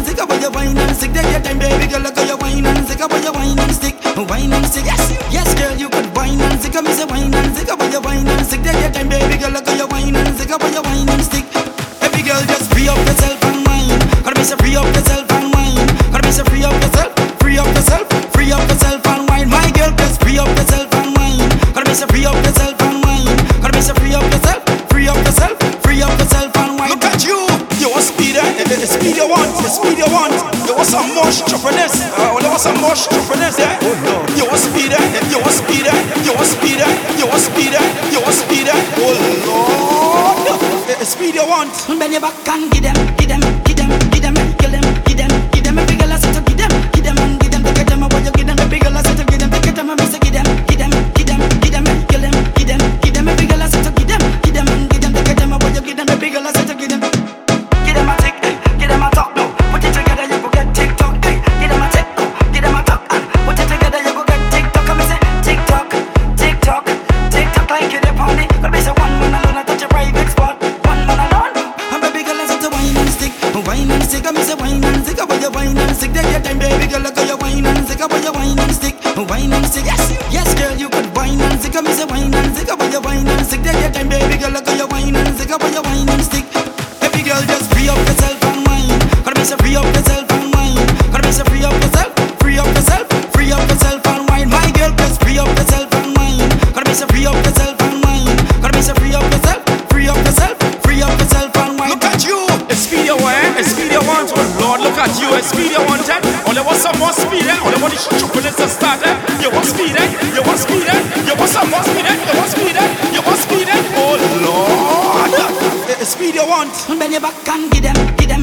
and stick. About your wine and stick, take your time, baby girl. Look at your wine and stick. About your wine and stick, oh, wine and stick. Yes, yes, girl, you could wine and stick. I me say wine and stick. About your wine and stick, take your time, baby girl. Look at your wine and stick. About your wine and stick. Speed you want, the speed you want. You want some more stupidness, uh, you want some more stupidness, eh? You want speed, eh? You want speed, eh? You want speed, eh? You want speed, eh? You want speed? Oh Lord, the speed you want. Bend your back and give them, give them, wine and stick. Yes, yes, girl, you could wine and stick. I me say wine and stick. About your wine and stick, take your time, baby girl. Look at your wine and stick. About your wine and stick. Every girl just free up yourself and wine. Gotta be say free up yourself and wine. Gotta be say free up yourself, free up yourself, free up yourself and wine. My girl just free up yourself and wine. Gotta be say free up yourself and wine. Gotta be say free up yourself, free up yourself, free up yourself and wine. Look at you, the speed you want, eh? the speed you want. Oh Lord, look at you, the speed you want? Only want some more speed, eh? Only want the stupidness to start, eh? You want speed, eh? You want speed, eh? You want some more speed, eh? You want speed, eh? You want speed, eh? Oh Lord, the speed you want. Bend your back and give them, give them,